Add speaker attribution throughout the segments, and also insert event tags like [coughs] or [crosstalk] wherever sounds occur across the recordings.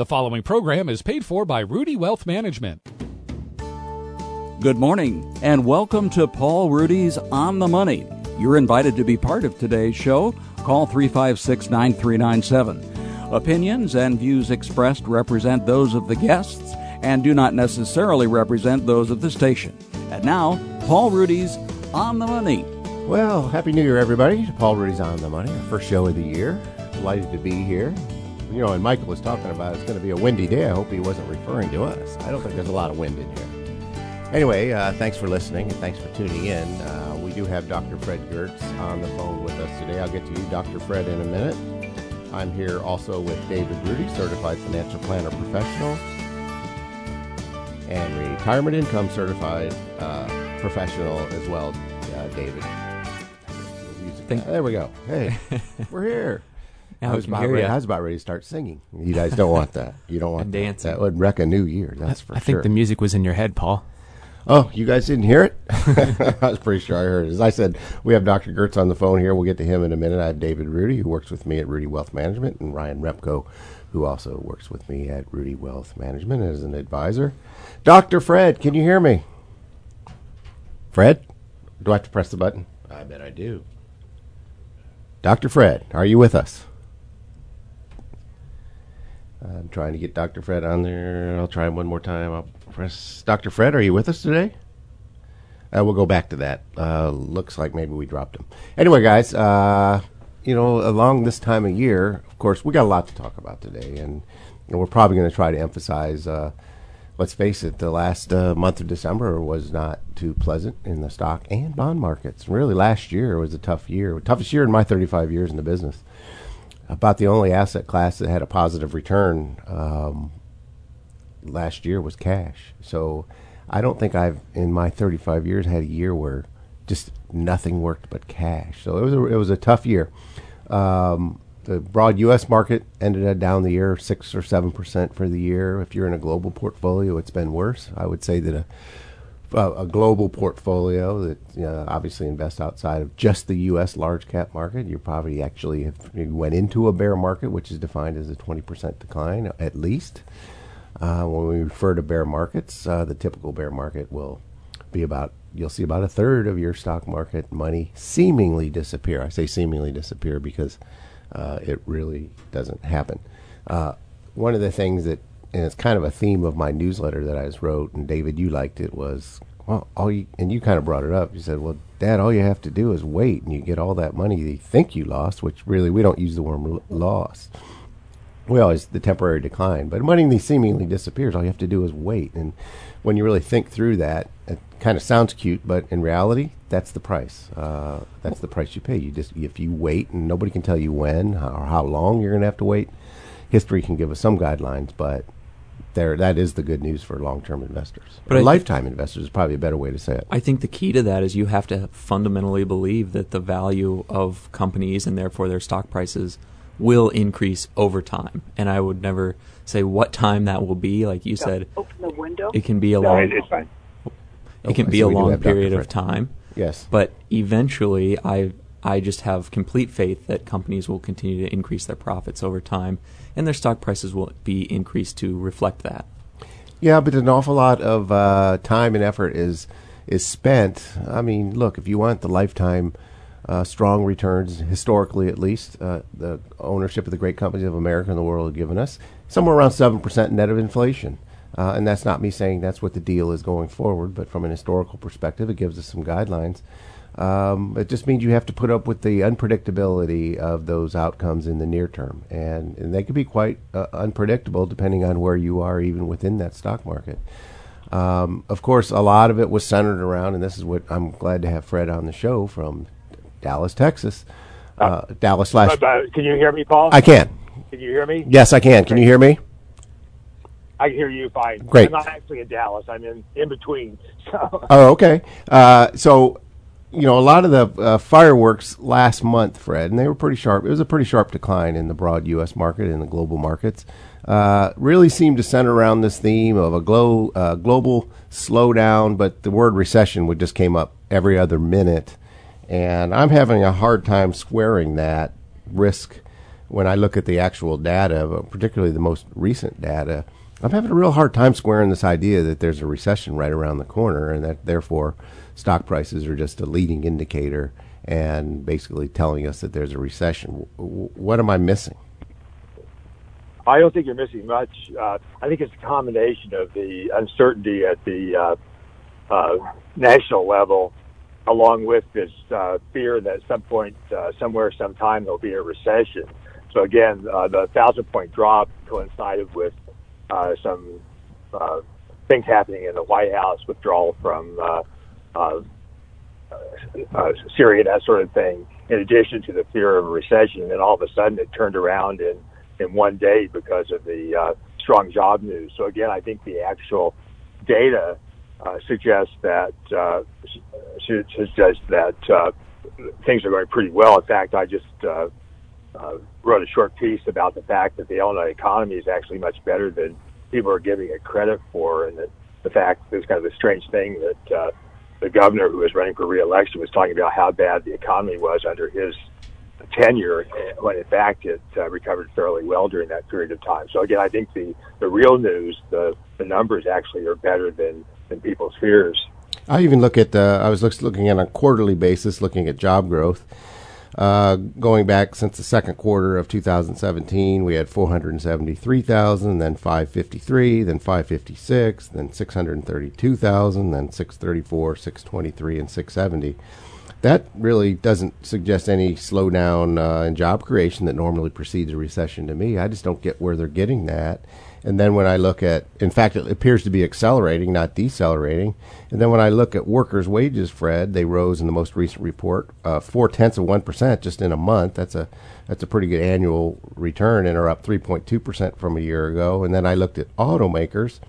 Speaker 1: The following program is paid for by Ruedi Wealth Management.
Speaker 2: Good morning, and welcome to Paul Ruedi's On the Money. You're invited to be part of today's show. Call 356 9397. Opinions and views expressed represent those of the guests and do not necessarily represent those of the station. And now, Paul Ruedi's On the Money.
Speaker 3: Well, Happy New Year, everybody. Paul Ruedi's On the Money, our first show of the year. Delighted to be here you know, and Michael was talking about it's going to be a windy day. I hope he wasn't referring to us. I don't think there's a lot of wind in here. Anyway, uh, thanks for listening and thanks for tuning in. Uh, we do have Dr. Fred Giertz on the phone with us today. I'll get to you, Dr. Fred, in a minute. I'm here also with David Ruedi, certified financial planner professional, and retirement income certified uh, professional as well, uh, David. There we go. Hey, [laughs] we're here.
Speaker 4: Now
Speaker 3: I was, about ready, I was about ready to start singing. You guys don't want that. You don't want
Speaker 4: and dancing.
Speaker 3: That would wreck a new year. That's for sure.
Speaker 4: I
Speaker 3: sure.
Speaker 4: think the music was in your head, Paul.
Speaker 3: Oh, you guys didn't hear it? [laughs] I was pretty sure I heard it. As I said, we have Dr. Giertz on the phone here. We'll get to him in a minute. I have David Ruedi, who works with me at Ruedi Wealth Management, and Ryan Repko, who also works with me at Ruedi Wealth Management as an advisor. Dr. Fred, can you hear me? Fred? Do I have to press the button?
Speaker 5: I bet I do.
Speaker 3: Dr. Fred, are you with us? I'm trying to get Dr. Fred on there. I'll try him one more time. I'll press. Dr. Fred, are you with us today? Uh, we'll go back to that. Uh, looks like maybe we dropped him. Anyway, guys, uh, you know, along this time of year, of course, we got a lot to talk about today, and, and we're probably going to try to emphasize. Uh, let's face it, the last uh, month of December was not too pleasant in the stock and bond markets. Really, last year was a tough year, toughest year in my 35 years in the business about the only asset class that had a positive return um, last year was cash. So I don't think I've in my 35 years had a year where just nothing worked but cash. So it was a, it was a tough year. Um, the broad U.S. market ended up down the year six or seven percent for the year. If you're in a global portfolio, it's been worse. I would say that a a global portfolio that obviously invests outside of just the U.S. large cap market, you probably actually have, you went into a bear market, which is defined as a 20% decline at least. Uh, when we refer to bear markets, uh, the typical bear market will be about you'll see about a third of your stock market money seemingly disappear. I say seemingly disappear because uh, it really doesn't happen. Uh, one of the things that and it's kind of a theme of my newsletter that I just wrote. And David, you liked it. Was well, all you and you kind of brought it up. You said, "Well, Dad, all you have to do is wait, and you get all that money you think you lost." Which really, we don't use the word lost. We always the temporary decline, but money seemingly disappears. All you have to do is wait. And when you really think through that, it kind of sounds cute, but in reality, that's the price. Uh, that's the price you pay. You just if you wait, and nobody can tell you when or how long you're going to have to wait. History can give us some guidelines, but there that is the good news for long-term investors. But lifetime investors is probably a better way to say it.
Speaker 4: I think the key to that is you have to fundamentally believe that the value of companies and therefore their stock prices will increase over time. And I would never say what time that will be. Like you said,
Speaker 6: open the window.
Speaker 4: It can be a
Speaker 6: no,
Speaker 4: long.
Speaker 6: It's fine.
Speaker 4: It can oh, be a long period of time.
Speaker 3: Yes,
Speaker 4: but eventually, I I just have complete faith that companies will continue to increase their profits over time and their stock prices will be increased to reflect that.
Speaker 3: Yeah, but an awful lot of uh, time and effort is is spent. I mean, look, if you want the lifetime uh, strong returns, historically at least, uh, the ownership of the great companies of America and the world have given us somewhere around seven percent net of inflation. Uh, and that's not me saying that's what the deal is going forward, but from an historical perspective, it gives us some guidelines. Um, it just means you have to put up with the unpredictability of those outcomes in the near term, and, and they can be quite uh, unpredictable depending on where you are, even within that stock market. Um, of course, a lot of it was centered around, and this is what I'm glad to have Fred on the show from Dallas, Texas. Uh, uh Dallas slash.
Speaker 6: Can you hear me, Paul?
Speaker 3: I can.
Speaker 6: Can you hear me?
Speaker 3: Yes, I can. Can you hear me?
Speaker 6: I can hear you fine.
Speaker 3: Great.
Speaker 6: I'm not actually in Dallas. I'm in in between. [laughs] So.
Speaker 3: Oh, okay. Uh, so you know, a lot of the uh, fireworks last month, Fred, and they were pretty sharp. It was a pretty sharp decline in the broad U.S. market and the global markets. Uh, really seemed to center around this theme of a glo- uh, global slowdown, but the word recession would just came up every other minute, and I'm having a hard time squaring that risk when I look at the actual data, particularly the most recent data, I'm having a real hard time squaring this idea that there's a recession right around the corner and that therefore stock prices are just a leading indicator and basically telling us that there's a recession. What am I missing?
Speaker 6: I don't think you're missing much. Uh, I think it's a combination of the uncertainty at the uh, uh, national level, along with this uh, fear that at some point, uh, somewhere, sometime, there'll be a recession. So again, uh, the thousand point drop coincided with some things happening in the White House, withdrawal from uh, uh, uh, Syria, that sort of thing. In addition to the fear of a recession, and all of a sudden it turned around in in one day because of the uh, strong job news. So again, I think the actual data uh, suggests that uh, suggests that uh, things are going pretty well. In fact, I just uh, uh, wrote a short piece about the fact that the Illinois economy is actually much better than people are giving it credit for, and that the fact there's kind of a strange thing that uh, the governor who was running for reelection was talking about how bad the economy was under his tenure, when in fact it uh, recovered fairly well during that period of time. So again, I think the the real news, the the numbers actually are better than than people's fears.
Speaker 3: I even look at the. I was looking at a quarterly basis, looking at job growth. Uh, going back since the second quarter of 2017, we had 473,000, then 553, then 556, then 632,000, then 634, 623, and 670. That really doesn't suggest any slowdown uh, in job creation that normally precedes a recession to me. I just don't get where they're getting that. And then when I look at, in fact, it appears to be accelerating, not decelerating. And then when I look at workers' wages, Fred, they rose in the most recent report uh, four tenths of one percent just in a month. That's a that's a pretty good annual return, and are up three point two percent from a year ago. And then I looked at automakers.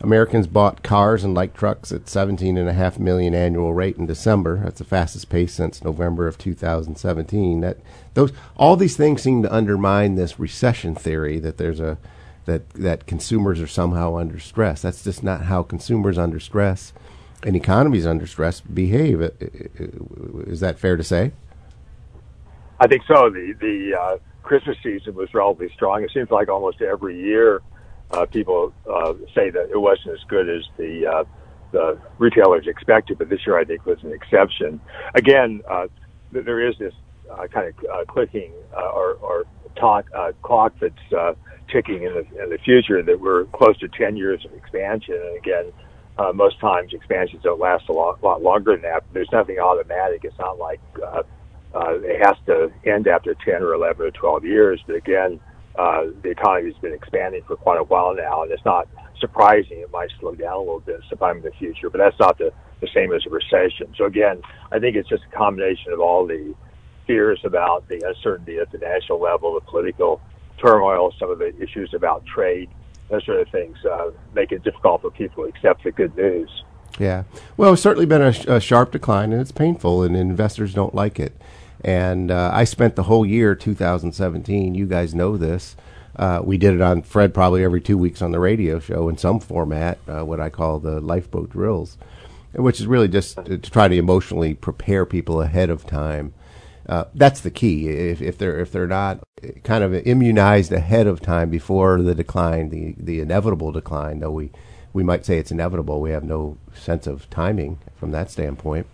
Speaker 3: Americans bought cars and light trucks at 17.5 million annual rate in December. That's the fastest pace since November of 2017. That those all these things seem to undermine this recession theory that there's a that that consumers are somehow under stress. That's just not how consumers under stress and economies under stress behave. Is that fair to say?
Speaker 6: I think so. The the uh, Christmas season was relatively strong. It seems like almost every year uh, people uh, say that it wasn't as good as the uh, the retailers expected, but this year I think was an exception. Again, uh, there is this uh, kind of clicking or, or talk, clock that's ticking in the, in the future that we're close to 10 years of expansion. And again, uh, most times expansions don't last a lot, lot longer than that. There's nothing automatic. It's not like uh, uh, it has to end after 10 or 11 or 12 years. But again, uh, the economy has been expanding for quite a while now, and it's not surprising it might slow down a little bit sometime in the future. But that's not the, the same as a recession. So again, I think it's just a combination of all the fears about the uncertainty at the national level, the political turmoil, some of the issues about trade, those sort of things uh, make it difficult for people to accept the good news.
Speaker 3: Yeah. Well, it's certainly been a, a sharp decline, and it's painful, and investors don't like it. And uh, I spent the whole year 2017. You guys know this. Uh, we did it on Fred probably every two weeks on the radio show in some format, uh, what I call the lifeboat drills, which is really just to try to emotionally prepare people ahead of time. Uh, that's the key. If, if they're if they're not kind of immunized ahead of time before the decline, the the inevitable decline, though we we might say it's inevitable, we have no sense of timing from that standpoint.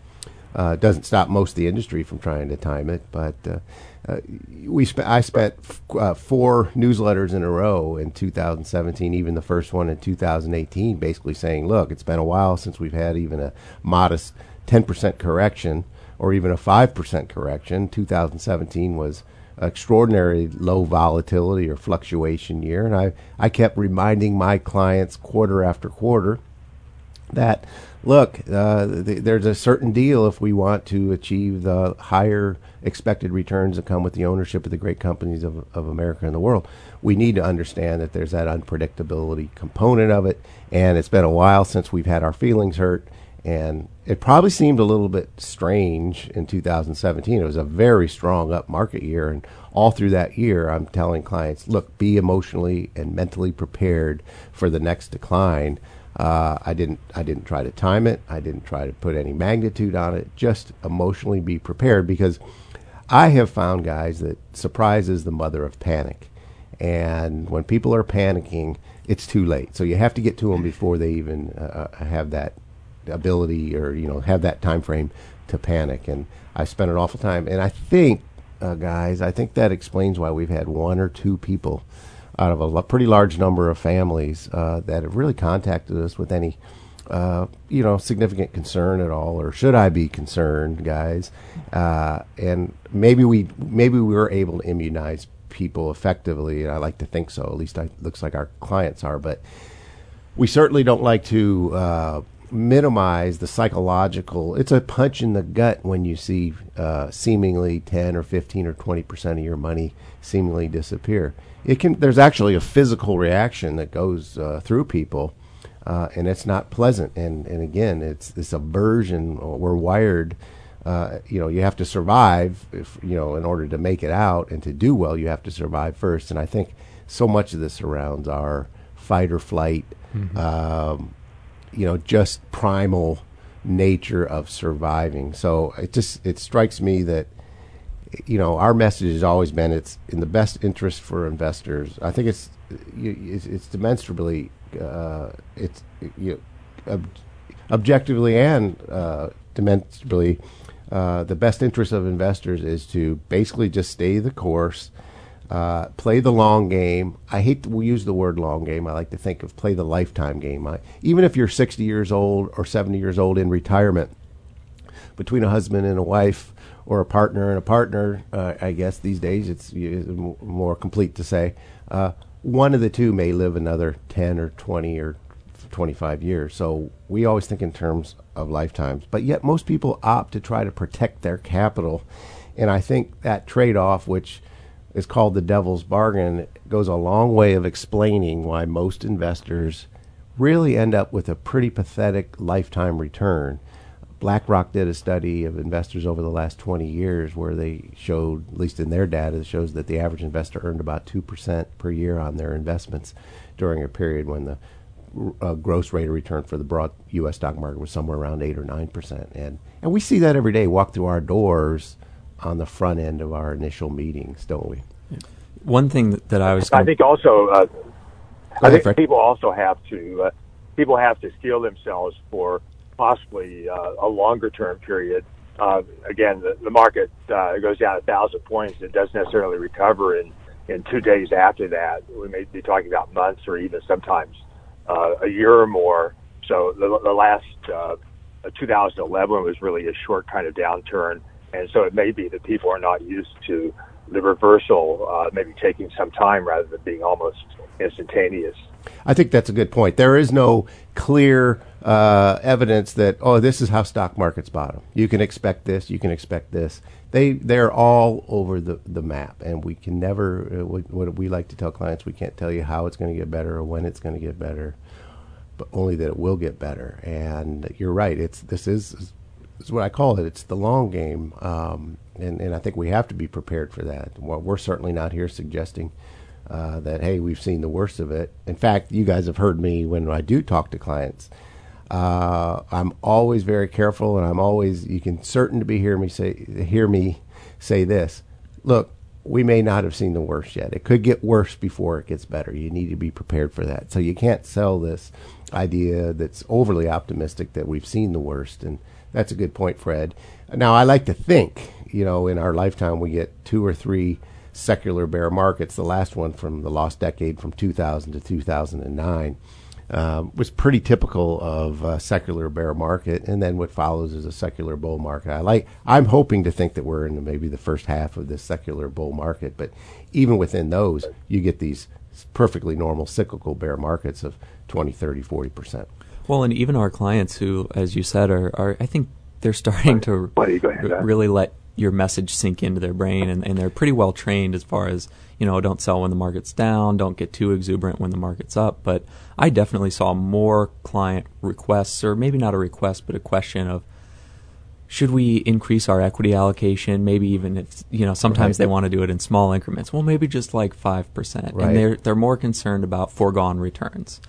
Speaker 3: Uh, doesn't stop most of the industry from trying to time it, but uh, uh, we sp- I spent f- uh, four newsletters in a row in 2017, even the first one in 2018, basically saying, "Look, it's been a while since we've had even a modest 10% correction, or even a 5% correction. 2017 was extraordinary low volatility or fluctuation year, and I I kept reminding my clients quarter after quarter that look, uh, th- there's a certain deal if we want to achieve the higher expected returns that come with the ownership of the great companies of, of America and the world. We need to understand that there's that unpredictability component of it, and it's been a while since we've had our feelings hurt. And it probably seemed a little bit strange in 2017. It was a very strong up market year, and all through that year, I'm telling clients, look, be emotionally and mentally prepared for the next decline uh, I didn't I didn't try to time it. I didn't try to put any magnitude on it. Just emotionally be prepared because I have found guys that surprise is the mother of panic, and when people are panicking, it's too late. So you have to get to them before they even uh, uh, have that ability or you know have that time frame to panic. And I spent an awful time, and I think, uh, guys, I think that explains why we've had one or two people out of a l- pretty large number of families uh, that have really contacted us with any. Uh, you know, significant concern at all, or should I be concerned, guys? Uh, and maybe we maybe we were able to immunize people effectively, and I like to think so. At least it looks like our clients are, but we certainly don't like to uh, minimize the psychological. It's a punch in the gut when you see uh, seemingly ten or fifteen or twenty percent of your money seemingly disappear. It can. There's actually a physical reaction that goes uh, through people, uh, and it's not pleasant. And and again, it's this aversion. We're wired. Uh, you know, you have to survive. If you know, in order to make it out and to do well, you have to survive first. And I think so much of this surrounds our fight or flight. Um, you know, just primal nature of surviving. So it just it strikes me that you know our message has always been it's in the best interest for investors. I think it's it's, it's demonstrably uh, it's you ob- objectively and uh, demonstrably uh, the best interest of investors is to basically just stay the course. Uh, play the long game. I hate to use the word long game. I like to think of play the lifetime game. I, even if you're 60 years old or 70 years old in retirement, between a husband and a wife or a partner and a partner, uh, I guess these days it's m- more complete to say, uh, one of the two may live another 10 or 20 or 25 years. So we always think in terms of lifetimes. But yet most people opt to try to protect their capital. And I think that trade off, which is called the devil's bargain, it goes a long way of explaining why most investors really end up with a pretty pathetic lifetime return. BlackRock did a study of investors over the last 20 years where they showed, at least in their data, it shows that the average investor earned about 2% per year on their investments during a period when the uh, gross rate of return for the broad U.S. stock market was somewhere around 8 or 9%. And, and we see that every day walk through our doors on the front end of our initial meetings, don't we?
Speaker 4: One thing that, that I was
Speaker 6: I think also, uh, I think
Speaker 3: Fred.
Speaker 6: people also have to uh, people have to steel themselves for possibly uh, a longer term period. Uh, again, the, the market uh, goes down a thousand points. It doesn't necessarily recover in in two days after that. We may be talking about months or even sometimes uh, a year or more. So the, the last uh, 2011 was really a short kind of downturn, and so it may be that people are not used to the reversal, uh, maybe taking some time rather than being almost instantaneous.
Speaker 3: I think that's a good point. There is no clear uh, evidence that oh, this is how stock markets bottom. You can expect this. You can expect this. They they're all over the, the map, and we can never. Uh, what, what we like to tell clients, we can't tell you how it's going to get better or when it's going to get better, but only that it will get better. And you're right. It's this is is what I call it. It's the long game, um, and and I think we have to be prepared for that. Well, we're certainly not here suggesting uh, that hey, we've seen the worst of it. In fact, you guys have heard me when I do talk to clients. Uh, I'm always very careful, and I'm always you can certain to be hear me say hear me say this. Look, we may not have seen the worst yet. It could get worse before it gets better. You need to be prepared for that. So you can't sell this idea that's overly optimistic that we've seen the worst. And that's a good point, Fred. Now, I like to think, you know, in our lifetime, we get two or three secular bear markets. The last one from the lost decade from 2000 to 2009 um, was pretty typical of a secular bear market, and then what follows is a secular bull market. I like. I'm hoping to think that we're in maybe the first half of this secular bull market, but even within those, you get these perfectly normal cyclical bear markets of 20, 30, 40 percent.
Speaker 4: Well, and even our clients who, as you said, are, are I think they're starting to really let your message sink into their brain, and, and they're pretty well trained as far as you know, don't sell when the market's down, don't get too exuberant when the market's up. But I definitely saw more client requests, or maybe not a request, but a question of should we increase our equity allocation? Maybe even if you know, sometimes
Speaker 3: Right.
Speaker 4: they want to do it in small increments. Well, maybe just like five percent,
Speaker 3: Right.
Speaker 4: and they're they're more concerned about foregone returns.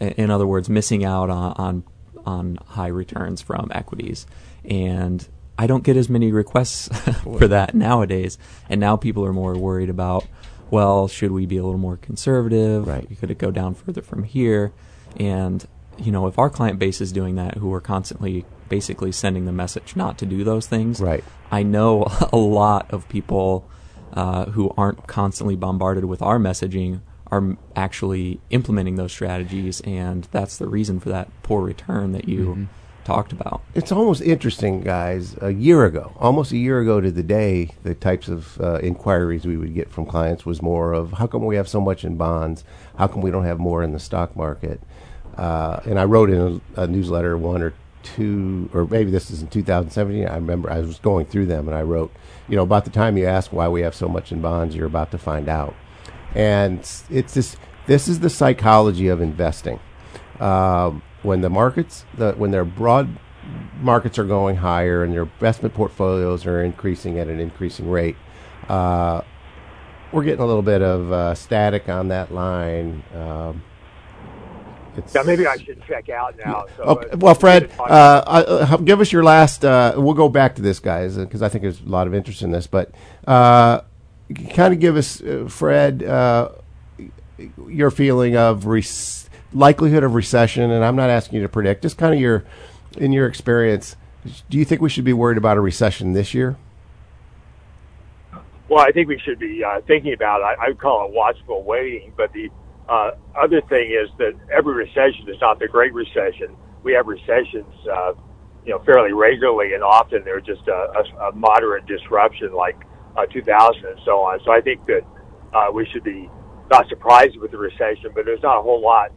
Speaker 4: In other words, missing out on on, on high returns from equities. And I don't get as many requests [laughs] for that nowadays. And now people are more worried about, well, should we be a little more conservative?
Speaker 3: Right.
Speaker 4: Could it go down further from here? And, you know, if our client base is doing that, who are constantly basically sending the message not to do those things,
Speaker 3: Right.
Speaker 4: I know [laughs] a lot of people uh, who aren't constantly bombarded with our messaging are actually implementing those strategies, and that's the reason for that poor return that you talked about.
Speaker 3: It's almost interesting, guys. A year ago, almost a year ago to the day, the types of uh, inquiries we would get from clients was more of how come we have so much in bonds? How come we don't have more in the stock market? Uh, and I wrote in a, a newsletter one or two, or maybe this is in 2017. I remember I was going through them and I wrote, you know, about the time you ask why we have so much in bonds, you're about to find out. And it's- it's this. This is the psychology of investing. Um, when the markets, the, when their broad markets are going higher and their investment portfolios are increasing at an increasing rate, uh, we're getting a little bit of uh, static on that line. Um, it's,
Speaker 6: Yeah, maybe I should check out now. So,
Speaker 3: Okay.
Speaker 6: uh,
Speaker 3: Well, Fred, uh, uh, give us your last. Uh, we'll go back to this, guys, because I think there's a lot of interest in this. But uh, kind of give us, uh, Fred, uh, your feeling of rec- likelihood of recession. And I'm not asking you to predict. Just kind of your, in your experience, do you think we should be worried about a recession this year?
Speaker 6: Well, I think we should be uh, thinking about. it. I, I would call it watchful waiting. But the uh, other thing is that every recession is not the Great Recession. We have recessions, uh, you know, fairly regularly, and often they're just a, a, a moderate disruption, like uh, 2000 and so on. So I think that uh, we should be not surprised with the recession, but there's not a whole lot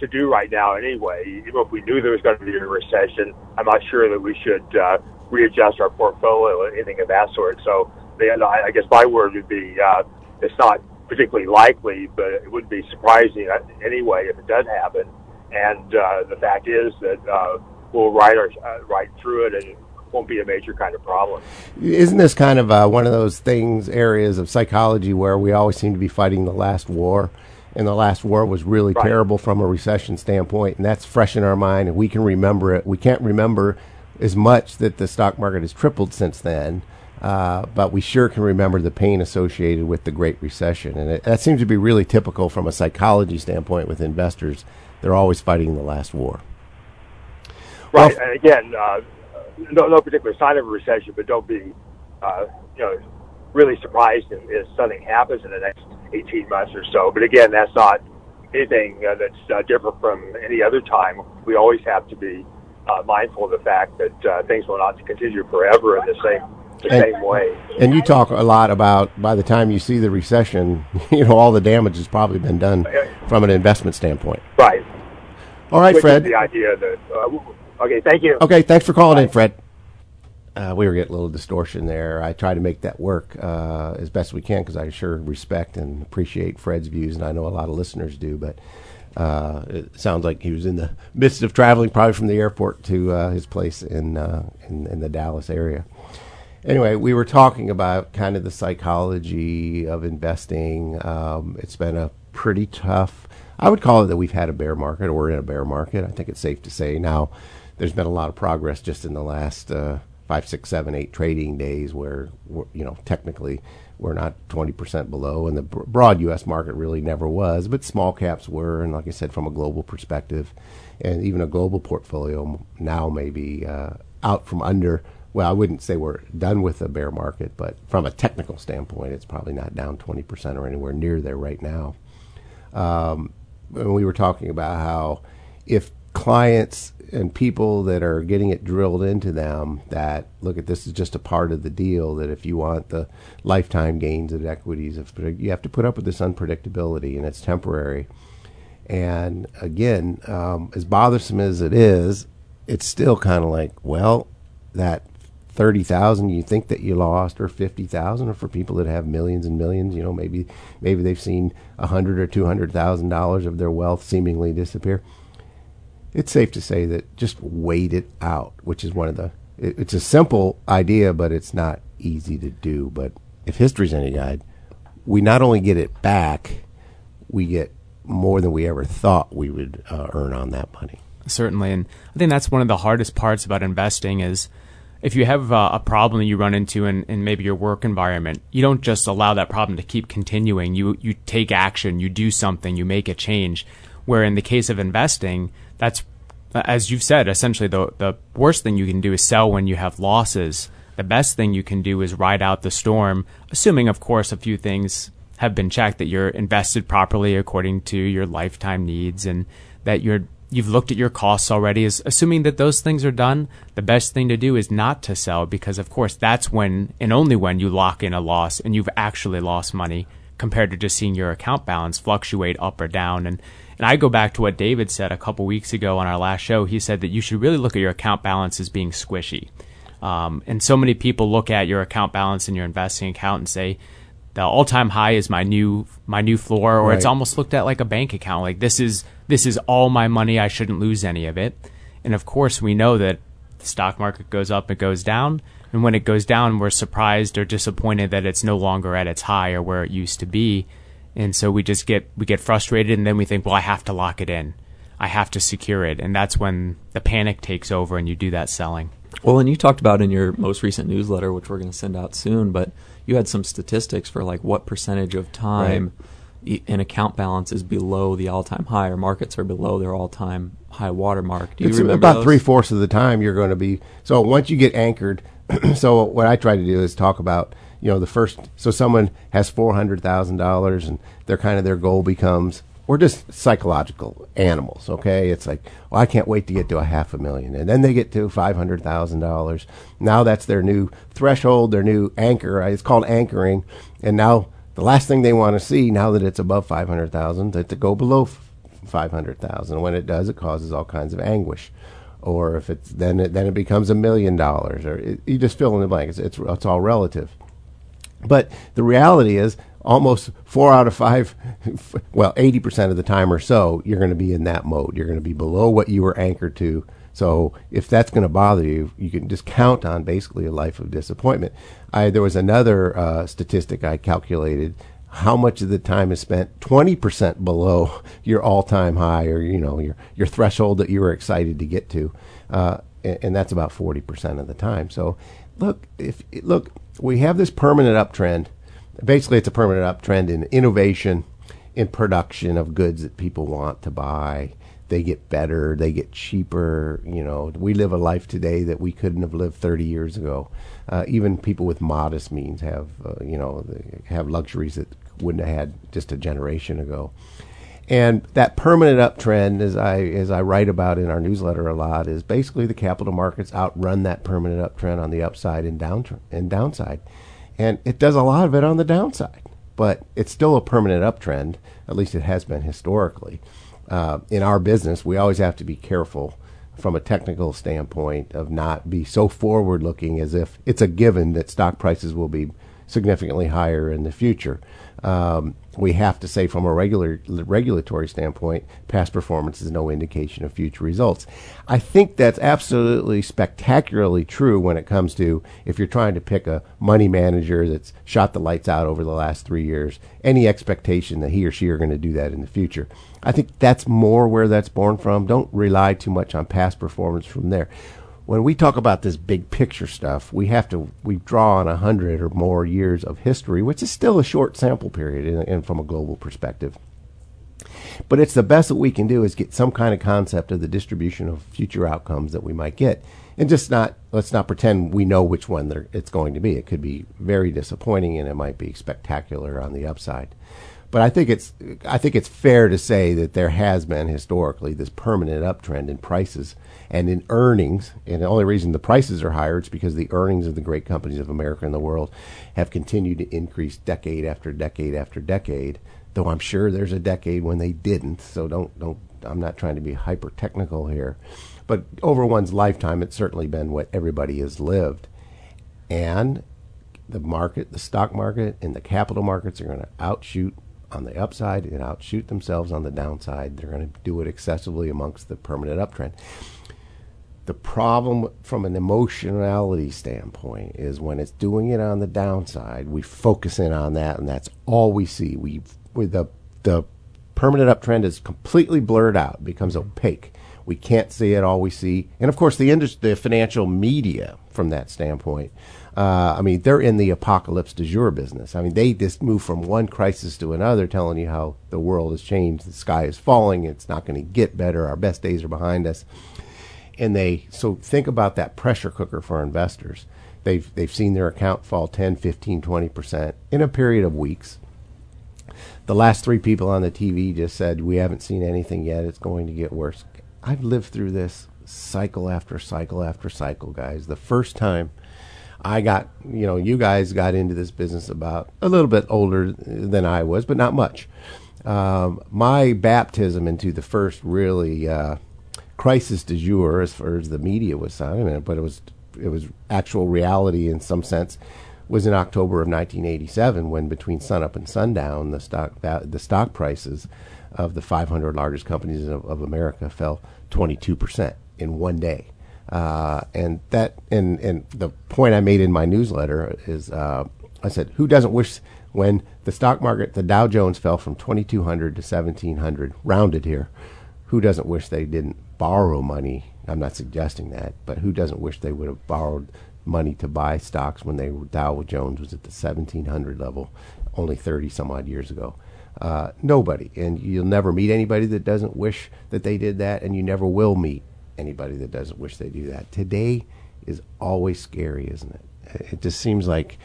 Speaker 6: to do right now anyway. Even if we knew there was going to be a recession, I'm not sure that we should uh, readjust our portfolio or anything of that sort. So the, I I guess my word would be uh, it's not particularly likely, but it wouldn't be surprising anyway if it does happen. And uh, the fact is that uh, we'll ride our uh, ride through it, and won't be a major kind of problem.
Speaker 3: Isn't this kind of uh, one of those things, areas of psychology where we always seem to be fighting the last war? And the last war was really
Speaker 6: Right.
Speaker 3: terrible from a recession standpoint, and that's fresh in our mind, and we can remember it. We can't remember as much that the stock market has tripled since then, uh, but we sure can remember the pain associated with the Great Recession. And it, that seems to be really typical from a psychology standpoint with investors. They're always fighting the last war.
Speaker 6: Right,
Speaker 3: Well-
Speaker 6: and again, uh, no, no particular sign of a recession, but don't be, uh, you know, really surprised if, if something happens in the next 18 months or so. But again, that's not anything uh, that's uh, different from any other time. We always have to be uh, mindful of the fact that uh, things will not continue forever in the same the
Speaker 3: And-
Speaker 6: same way.
Speaker 3: And you talk a lot about by the time you see the recession, [laughs] you know all the damage has probably been done from an investment standpoint.
Speaker 6: Right.
Speaker 3: All right,
Speaker 6: Which
Speaker 3: Fred.
Speaker 6: the idea that. Uh, okay, thank you.
Speaker 3: Okay, thanks for calling in, Fred. Uh, we were getting a little distortion there. I try to make that work uh, as best we can because I sure respect and appreciate Fred's views, and I know a lot of listeners do. But uh, it sounds like he was in the [laughs] midst of traveling, probably from the airport to uh, his place in, uh, in in the Dallas area. Anyway, we were talking about kind of the psychology of investing. Um, it's been a pretty tough. I would call it that we've had a bear market, or we're in a bear market. I think it's safe to say now. There's been a lot of progress just in the last uh, five, six, seven, eight trading days, where you know technically we're not 20% below, and the broad U.S. market really never was, but small caps were, and like I said, from a global perspective, and even a global portfolio now may be uh, out from under well, I wouldn't say we're done with the bear market, but from a technical standpoint, it's probably not down 20% or anywhere near there right now. Um, when we were talking about how if clients and people that are getting it drilled into them that look at this is just a part of the deal that if you want the lifetime gains of equities you have to put up with this unpredictability and it's temporary and again um, as bothersome as it is it's still kind of like well that thirty thousand you think that you lost, or fifty thousand, or for people that have millions and millions, you know, maybe maybe they've seen a hundred or two hundred thousand dollars of their wealth seemingly disappear. It's safe to say that just wait it out, which is one of the. It, it's a simple idea, but it's not easy to do. But if history's any guide, we not only get it back, we get more than we ever thought we would uh, earn on that money.
Speaker 5: certainly and i think that's one of the hardest parts about investing is if you have uh, a problem that you run into in, in maybe your work environment, you don't just allow that problem to keep continuing. You you take action, you do something, you make a change. Where in the case of investing, that's as you've said, essentially the the worst thing you can do is sell when you have losses. The best thing you can do is ride out the storm, assuming, of course, a few things have been checked that you're invested properly according to your lifetime needs and that you're you've looked at your costs already is assuming that those things are done the best thing to do is not to sell because of course that's when and only when you lock in a loss and you've actually lost money compared to just seeing your account balance fluctuate up or down and and I go back to what David said a couple weeks ago on our last show. He said that you should really look at your account balance as being squishy. Um, and so many people look at your account balance in your investing account and say the all-time high is my new my new floor or right. it's almost looked at like a bank account. Like this is this is all my money. I shouldn't lose any of it. And of course we know that the stock market goes up it goes down. And when it goes down we're surprised or disappointed that it's no longer at its high or where it used to be and so we just get we get frustrated and then we think well I have to lock it in I have to secure it and that's when the panic takes over and you do that selling
Speaker 4: well and you talked about in your most recent newsletter which we're going to send out soon but you had some statistics for like what percentage of time right. an account balance is below the all-time high or markets are below their all-time high watermark. Do you
Speaker 3: it's
Speaker 4: remember
Speaker 3: about three fourths of the time you're going to be so once you get anchored. [clears throat] so what I try to do is talk about you know the first so someone has four hundred thousand dollars and their kind of their goal becomes we're just psychological animals, okay? It's like, well, I can't wait to get to a half a million. And then they get to $500,000. Now that's their new threshold, their new anchor. It's called anchoring. And now the last thing they want to see, now that it's above 500,000, is to go below 500,000. When it does, it causes all kinds of anguish. Or if it's then it, then it becomes a million dollars, or it, you just fill in the blank. It's, it's it's all relative. But the reality is, almost four out of five, [laughs] well, 80% of the time or so, you're going to be in that mode. You're going to be below what you were anchored to. So if that's going to bother you, you can just count on basically a life of disappointment. I, there was another uh, statistic I calculated how much of the time is spent 20% below [laughs] your all-time high or you know your your threshold that you were excited to get to uh, and, and, that's about 40% of the time so look if look we have this permanent uptrend basically it's a permanent uptrend in innovation, in production of goods that people want to buy. They get better, they get cheaper. You know, we live a life today that we couldn't have lived 30 years ago. Uh, even people with modest means have, uh, you know, have luxuries that wouldn't have had just a generation ago. And that permanent uptrend, as I as I write about in our newsletter a lot, is basically the capital markets outrun that permanent uptrend on the upside and and downside and it does a lot of it on the downside. But it's still a permanent uptrend. At least it has been historically. Uh, in our business, we always have to be careful from a technical standpoint of not be so forward looking as if it's a given that stock prices will be significantly higher in the future um, we have to say from a regular regulatory standpoint, past performance is no indication of future results. I think that's absolutely spectacularly true when it comes to if you're trying to pick a money manager that's shot the lights out over the last three years, any expectation that he or she are going to do that in the future. I think that's more where that's born from. Don't rely too much on past performance from there when we talk about this big picture stuff, we have to we draw on a hundred or more years of history, which is still a short sample period, and from a global perspective. But it's the best that we can do is get some kind of concept of the distribution of future outcomes that we might get, and just not let's not pretend we know which one it's going to be. It could be very disappointing, and it might be spectacular on the upside. But I think it's I think it's fair to say that there has been historically this permanent uptrend in prices and in earnings. And the only reason the prices are higher is because the earnings of the great companies of America and the world have continued to increase decade after decade after decade. Though I'm sure there's a decade when they didn't. So don't don't. I'm not trying to be hyper technical here, but over one's lifetime, it's certainly been what everybody has lived, and the market, the stock market, and the capital markets are going to outshoot on the upside and outshoot themselves on the downside. They're going to do it excessively amongst the permanent uptrend. The problem from an emotionality standpoint is when it's doing it on the downside, we focus in on that, and that's all we see. We, we the the permanent uptrend is completely blurred out, becomes opaque. We can't see it. All we see, and of course, the industry, the financial media, from that standpoint. Uh, I mean, they're in the apocalypse du jour business. I mean, they just move from one crisis to another, telling you how the world has changed. The sky is falling. It's not going to get better. Our best days are behind us. And they so think about that pressure cooker for investors. They've they've seen their account fall 10, 15, 20 percent in a period of weeks. The last three people on the TV just said we haven't seen anything yet. It's going to get worse. I've lived through this cycle after cycle after cycle, guys. The first time I got, you know, you guys got into this business about a little bit older than I was, but not much. Um, my baptism into the first really uh, crisis du jour, as far as the media was concerned, but it was it was actual reality in some sense, was in October of 1987 when between sunup and sundown the stock the stock prices of the 500 largest companies of, of America fell 22 percent in one day. Uh, and that and and the point I made in my newsletter is uh, I said who doesn't wish when the stock market the Dow Jones fell from 2200 to 1700 rounded here who doesn't wish they didn't borrow money I'm not suggesting that but who doesn't wish they would have borrowed money to buy stocks when they Dow Jones was at the 1700 level only 30 some odd years ago uh, nobody and you'll never meet anybody that doesn't wish that they did that and you never will meet anybody that doesn't wish they do that. Today is always scary, isn't it? It just seems like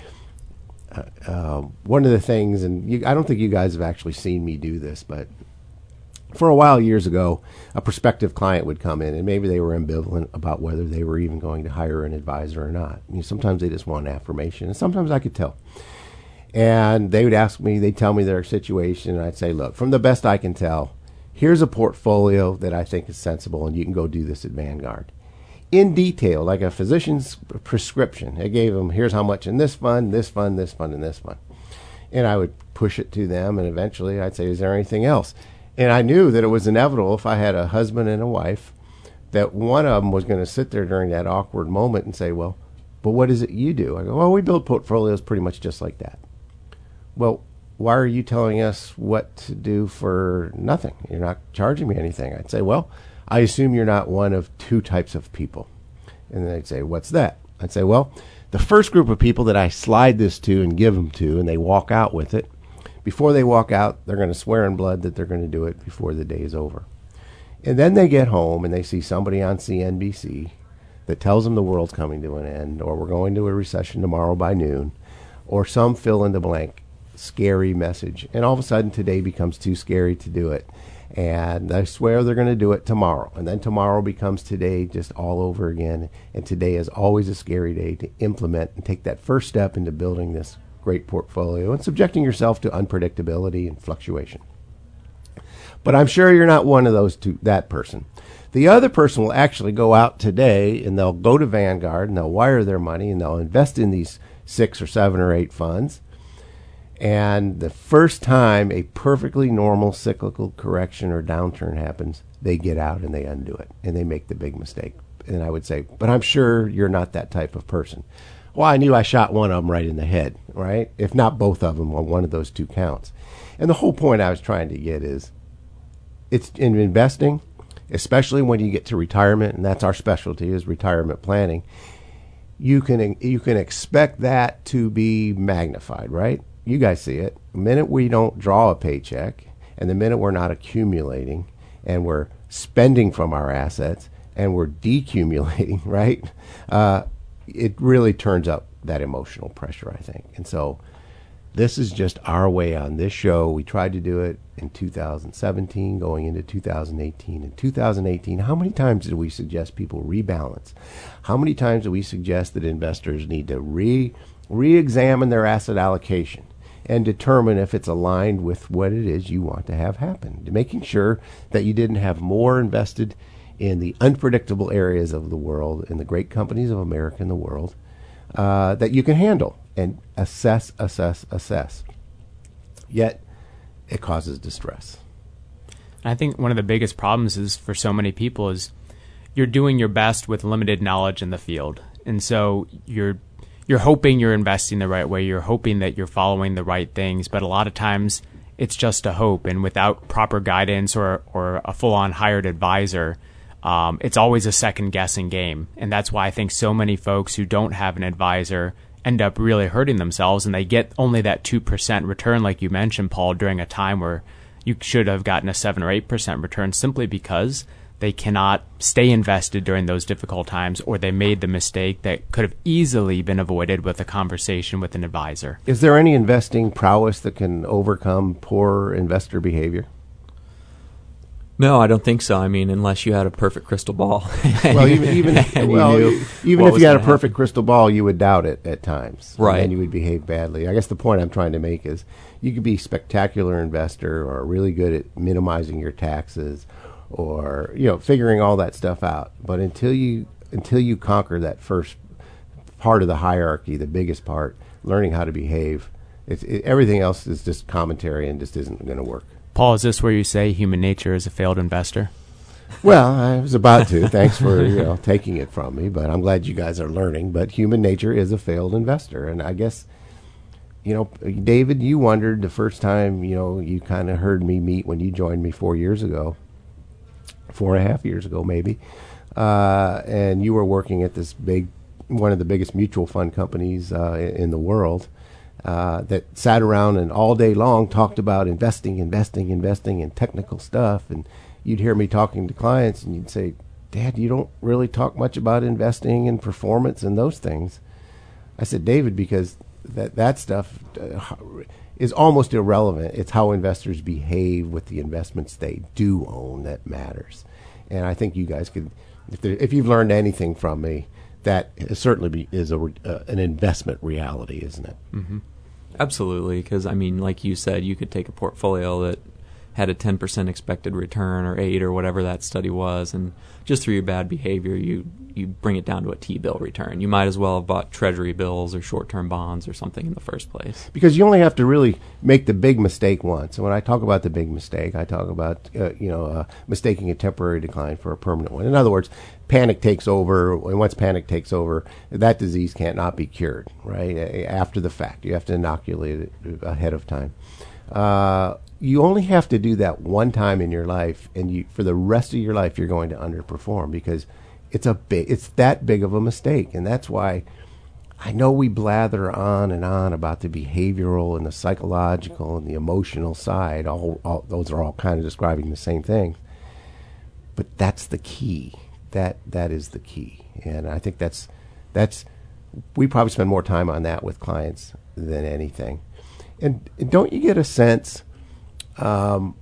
Speaker 3: uh, uh, one of the things, and you, I don't think you guys have actually seen me do this, but for a while years ago, a prospective client would come in, and maybe they were ambivalent about whether they were even going to hire an advisor or not. You know, sometimes they just want affirmation, and sometimes I could tell. And they would ask me, they'd tell me their situation, and I'd say, look, from the best I can tell, here's a portfolio that I think is sensible, and you can go do this at Vanguard. In detail, like a physician's prescription. I gave them, here's how much in this fund, this fund, this fund, and this fund. And I would push it to them, and eventually I'd say, is there anything else? And I knew that it was inevitable if I had a husband and a wife that one of them was going to sit there during that awkward moment and say, well, but what is it you do? I go, well, we build portfolios pretty much just like that. Well, why are you telling us what to do for nothing? You're not charging me anything. I'd say, well, I assume you're not one of two types of people. And then they'd say, what's that? I'd say, well, the first group of people that I slide this to and give them to, and they walk out with it, before they walk out, they're going to swear in blood that they're going to do it before the day is over. And then they get home and they see somebody on CNBC that tells them the world's coming to an end, or we're going to a recession tomorrow by noon, or some fill in the blank scary message. And all of a sudden, today becomes too scary to do it. And I swear they're going to do it tomorrow. And then tomorrow becomes today just all over again. And today is always a scary day to implement and take that first step into building this great portfolio and subjecting yourself to unpredictability and fluctuation. But I'm sure you're not one of those two, that person. The other person will actually go out today and they'll go to Vanguard and they'll wire their money and they'll invest in these six or seven or eight funds and the first time a perfectly normal cyclical correction or downturn happens, they get out and they undo it and they make the big mistake. And I would say, but I'm sure you're not that type of person. Well, I knew I shot one of them right in the head, right? If not both of them on one of those two counts. And the whole point I was trying to get is it's in investing, especially when you get to retirement, and that's our specialty is retirement planning. You can you can expect that to be magnified, right? you guys see it. The minute we don't draw a paycheck, and the minute we're not accumulating, and we're spending from our assets, and we're decumulating, [laughs] right? Uh, it really turns up that emotional pressure, I think. And so, this is just our way on this show. We tried to do it in 2017, going into 2018. In 2018, how many times did we suggest people rebalance? How many times do we suggest that investors need to re re-examine their asset allocation? and determine if it's aligned with what it is you want to have happen. Making sure that you didn't have more invested in the unpredictable areas of the world, in the great companies of America and the world, uh, that you can handle and assess, assess, assess. Yet, it causes distress.
Speaker 5: I think one of the biggest problems is for so many people is you're doing your best with limited knowledge in the field. And so you're you're hoping you're investing the right way. You're hoping that you're following the right things, but a lot of times it's just a hope. And without proper guidance or, or a full on hired advisor, um, it's always a second guessing game. And that's why I think so many folks who don't have an advisor end up really hurting themselves and they get only that 2% return, like you mentioned, Paul, during a time where you should have gotten a 7 or 8% return simply because they cannot stay invested during those difficult times or they made the mistake that could have easily been avoided with a conversation with an advisor.
Speaker 3: Is there any investing prowess that can overcome poor investor behavior?
Speaker 4: No, I don't think so. I mean, unless you had a perfect crystal ball. [laughs]
Speaker 3: well, even even, [laughs]
Speaker 4: And you
Speaker 3: even if you had a perfect crystal ball, you would doubt it at times,
Speaker 4: Right.
Speaker 3: And you would behave badly. I guess the point I'm trying to make is you could be a spectacular investor or really good at minimizing your taxes, or you know figuring all that stuff out. But until you until you conquer that first part of the hierarchy, the biggest part, learning how to behave, it's, it, everything else is just commentary and just isn't going to work.
Speaker 5: Paul, is this where you say human nature is a failed investor?
Speaker 3: Well, I was about to. Thanks for you know taking it from me, but I'm glad you guys are learning. But human nature is a failed investor, and I guess you know, David, you wondered the first time you know you kind of heard me meet when you joined me four years ago, four and a half years ago maybe, uh, and you were working at this big, one of the biggest mutual fund companies uh, in in the world. Uh, that sat around and all day long talked about investing, investing, investing, and technical stuff. And you'd hear me talking to clients, and you'd say, "Dad, you don't really talk much about investing and performance and those things." I said, "David, because that that stuff uh, is almost irrelevant. It's how investors behave with the investments they do own that matters." And I think you guys could, if, there, if you've learned anything from me, that certainly be, is a, uh, an investment reality, isn't it?
Speaker 4: Absolutely, because I mean, like you said, you could take a portfolio that had a 10% expected return or 8 or whatever that study was and just through your bad behavior you you bring it down to a T-bill return. You might as well have bought treasury bills or short-term bonds or something in the first place.
Speaker 3: because you only have to really make the big mistake once. And when I talk about the big mistake, I talk about uh, you know uh, mistaking a temporary decline for a permanent one. In other words, panic takes over, and once panic takes over, that disease can't not be cured. Right after the fact, you have to inoculate it ahead of time. Uh, you only have to do that one time in your life, and you for the rest of your life you're going to underperform because it's a big, it's that big of a mistake, and that's why. I know we blather on and on about the behavioral and the psychological and the emotional side. All, all those are all kind of describing the same thing. But that's the key. That that is the key, and I think that's that's we probably spend more time on that with clients than anything. And, and don't you get a sense um,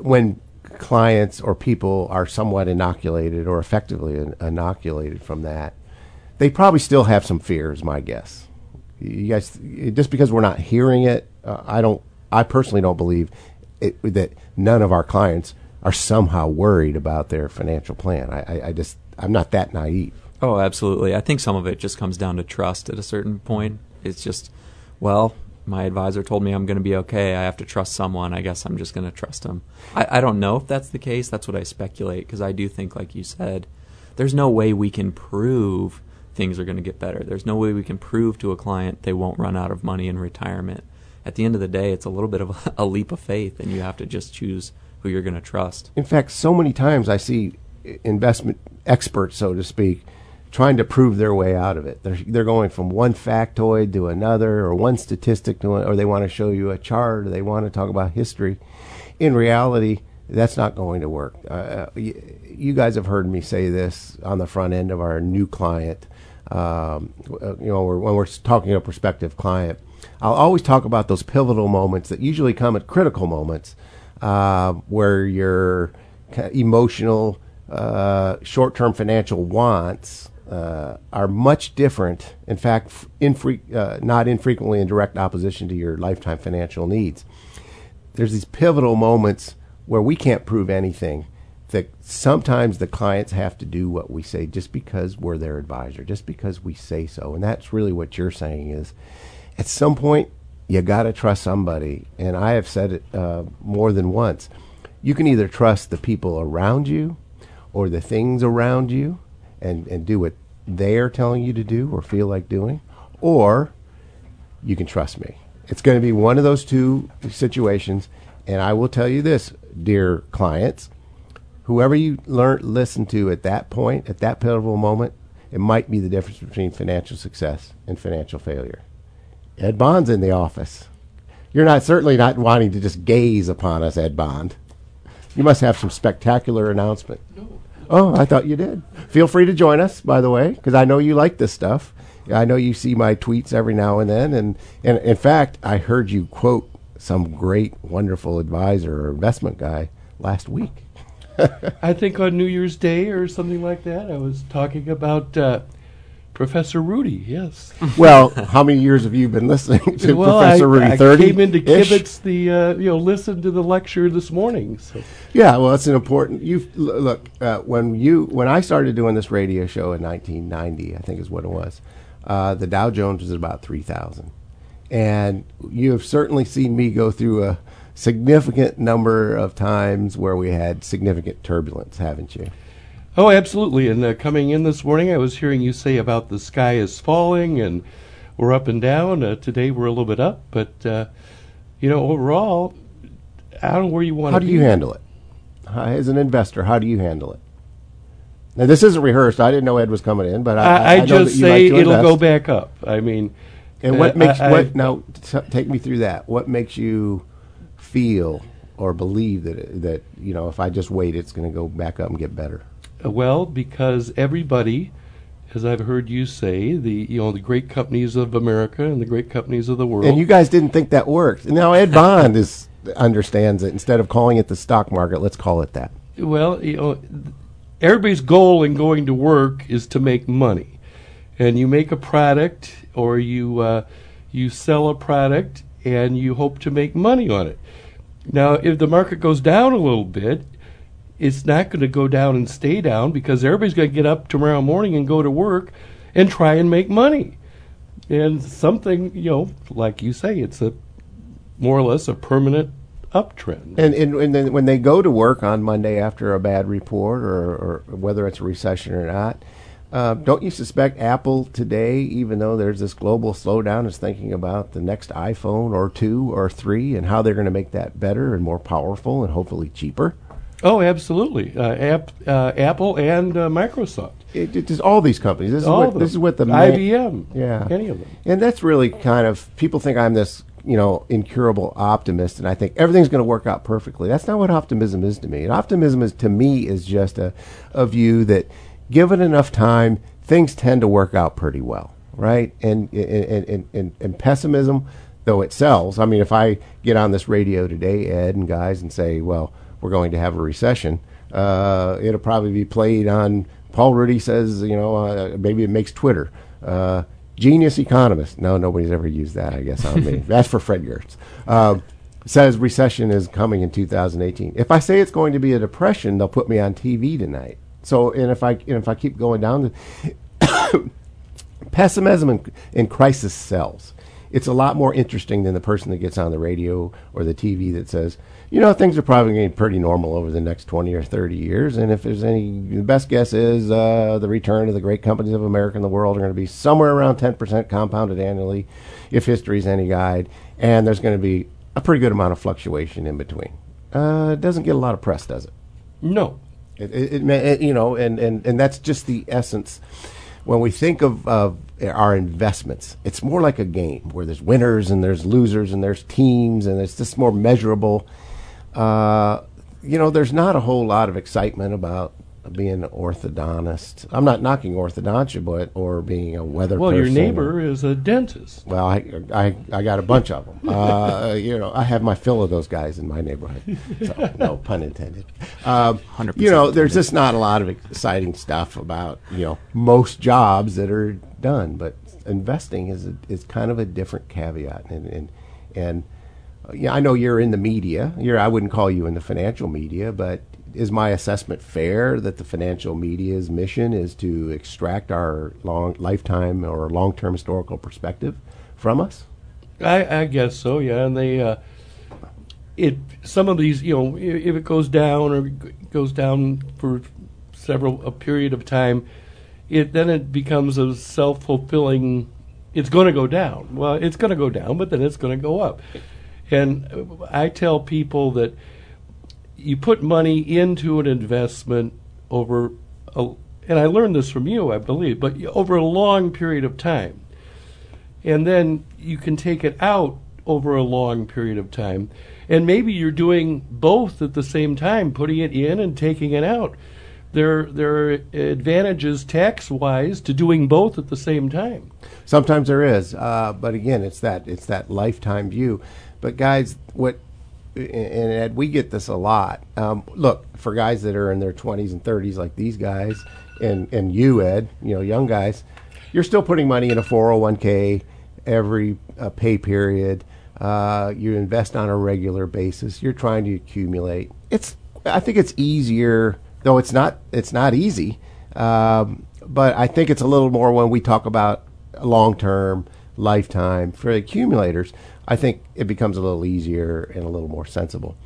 Speaker 3: when clients or people are somewhat inoculated or effectively in- inoculated from that? they probably still have some fears. My guess. You guys, just because we're not hearing it, uh, I don't. I personally don't believe it, that none of our clients are somehow worried about their financial plan. I, I, I just, I'm not that naive.
Speaker 4: Oh, absolutely. I think some of it just comes down to trust at a certain point. It's just, well, my advisor told me I'm going to be okay. I have to trust someone. I guess I'm just going to trust him. I, I don't know if that's the case. That's what I speculate because I do think, like you said, there's no way we can prove things are going to get better. There's no way we can prove to a client they won't run out of money in retirement. At the end of the day, it's a little bit of a, a leap of faith, and you have to just choose who you're going to trust.
Speaker 3: In fact, so many times I see investment experts, so to speak, trying to prove their way out of it. They're, they're going from one factoid to another, or one statistic to, or they want to show you a chart, or they want to talk about history. In reality, that's not going to work. Uh, you, you guys have heard me say this on the front end of our new client. Um, you know, when we're talking to a prospective client, I'll always talk about those pivotal moments that usually come at critical moments uh, where your emotional, uh, short term financial wants uh, are much different. In fact, infre- uh, not infrequently in direct opposition to your lifetime financial needs. There's these pivotal moments where we can't prove anything. That sometimes the clients have to do what we say just because we're their advisor, just because we say so. And that's really what you're saying is at some point, you got to trust somebody. And I have said it uh, more than once. You can either trust the people around you or the things around you and, and do what they're telling you to do or feel like doing, or you can trust me. It's going to be one of those two situations. And I will tell you this, dear clients whoever you learn listen to at that point, at that pivotal moment, it might be the difference between financial success and financial failure. Ed Bond's in the office. You're not certainly not wanting to just gaze upon us, Ed Bond. You must have some spectacular announcement. No. Oh, I thought you did. Feel free to join us, by the way, because I know you like this stuff. I know you see my tweets every now and then, and, and in fact, I heard you quote some great, wonderful advisor or investment guy last week. [laughs]
Speaker 7: I think on New Year's Day or something like that, I was talking about uh, Professor Ruedi. Yes.
Speaker 3: Well, how many years have you been listening to
Speaker 7: well,
Speaker 3: Professor
Speaker 7: I,
Speaker 3: Ruedi?
Speaker 7: I
Speaker 3: Thirty.
Speaker 7: came into Kibitz the uh, you know listen to the lecture this morning. So
Speaker 3: Yeah, well, it's an important. You look uh, when you when I started doing this radio show in 1990, I think is what it was. Uh, the Dow Jones was about three thousand, and you have certainly seen me go through a significant number of times where we had significant turbulence, haven't you?
Speaker 7: Oh, absolutely. And uh, coming in this morning, I was hearing you say about the sky is falling and we're up and down. Uh, today we're a little bit up, but uh, you know, overall, I don't know where you want.
Speaker 3: To How do you handle it? As an investor, how do you handle it? Now, this isn't rehearsed. I didn't know Ed was coming in, but I,
Speaker 7: I, I, just say
Speaker 3: like
Speaker 7: it'll
Speaker 3: invest.
Speaker 7: go back up. I mean,
Speaker 3: And what
Speaker 7: uh,
Speaker 3: makes
Speaker 7: I-
Speaker 3: what now? T- take me through that. What makes you feel or believe that that you know if I just wait, it's going to go back up and get better?
Speaker 7: Uh, Well, because everybody, as I've heard you say, the you know the great companies of America and the great companies of the world.
Speaker 3: And you guys didn't think that worked. Now Ed Bond is understands it. Instead of calling it the stock market, let's call it that.
Speaker 7: well, you know, everybody's goal in going to work is to make money, and you make a product or you uh, you sell a product and you hope to make money on it. Now, if the market goes down a little bit, it's not going to go down and stay down because everybody's going to get up tomorrow morning and go to work and try and make money. And something, you know, like you say, it's a more or less a permanent uptrend.
Speaker 3: And, and, and then when they go to work on Monday after a bad report, or, or whether it's a recession or not, uh, don't you suspect Apple today, even though there's this global slowdown, is thinking about the next iPhone or two or three and how they're going to make that better and more powerful and hopefully cheaper?
Speaker 7: Oh, absolutely. Uh, app, uh, Apple and uh, Microsoft.
Speaker 3: It, it is all these companies. This is what this is what the
Speaker 7: IBM.
Speaker 3: Yeah.
Speaker 7: Any of them.
Speaker 3: And that's really kind of people think I'm this, you know, incurable optimist, and I think everything's going to work out perfectly. That's not what optimism is to me. And optimism is to me is just a, a view that, given enough time, things tend to work out pretty well, right? And and and, and, and pessimism, though it sells. I mean, if I get on this radio today, Ed and guys, and say, well, we're going to have a recession, uh, it'll probably be played on. Paul Ruedi says, you know, uh, maybe it makes Twitter. Uh, genius economist. No, nobody's ever used that, I guess, on me. [laughs] That's for Fred Giertz. Um, says recession is coming in 2018. If I say it's going to be a depression, they'll put me on TV tonight. So, and if I and if I keep going down, the [coughs] pessimism and, and crisis sells. It's a lot more interesting than the person that gets on the radio or the TV that says, you know, things are probably going to be pretty normal over the next 20 or 30 years. And if there's any, the best guess is uh, the return of the great companies of America and the world are going to be somewhere around 10% compounded annually, if history's any guide. And there's going to be a pretty good amount of fluctuation in between. Uh, it doesn't get a lot of press, does it?
Speaker 7: No.
Speaker 3: It, it, it, you know, and, and, and that's just the essence. When we think of, of our investments, it's more like a game where there's winners and there's losers and there's teams and it's just more measurable. Uh, you know, there's not a whole lot of excitement about being an orthodontist. I'm not knocking orthodontia, but or being a weather.
Speaker 7: Well, your
Speaker 3: person.
Speaker 7: neighbor is a dentist.
Speaker 3: Well, I, I, I got a bunch of them. Uh, [laughs] you know, I have my fill of those guys in my neighborhood. So, no pun intended. Um,
Speaker 4: 100%
Speaker 3: you know, there's just not a lot of exciting stuff about you know most jobs that are done, but investing is a, is kind of a different caveat, and and and yeah, I know you're in the media. You're I wouldn't call you in the financial media, but is my assessment fair that the financial media's mission is to extract our long lifetime or long term historical perspective from us?
Speaker 7: I, I guess so. Yeah, and they, uh, it some of these, you know, if it goes down or goes down for several a period of time, it then it becomes a self fulfilling. It's going to go down. Well, it's going to go down, but then it's going to go up. And I tell people that you put money into an investment over, a, and I learned this from you, I believe, but over a long period of time. And then you can take it out over a long period of time. And maybe you're doing both at the same time, putting it in and taking it out. There, there are advantages tax wise to doing both at the same time.
Speaker 3: Sometimes there is, uh, but again, it's that it's that lifetime view. But guys, what and Ed, we get this a lot. Um, look, for guys that are in their 20s and 30s, like these guys, and and you, Ed, you know, young guys, you're still putting money in a 401k every uh, pay period. Uh, you invest on a regular basis. You're trying to accumulate. It's I think it's easier, though it's not it's not easy. Um, but I think it's a little more when we talk about long term, lifetime for accumulators. I think it becomes a little easier and a little more sensible.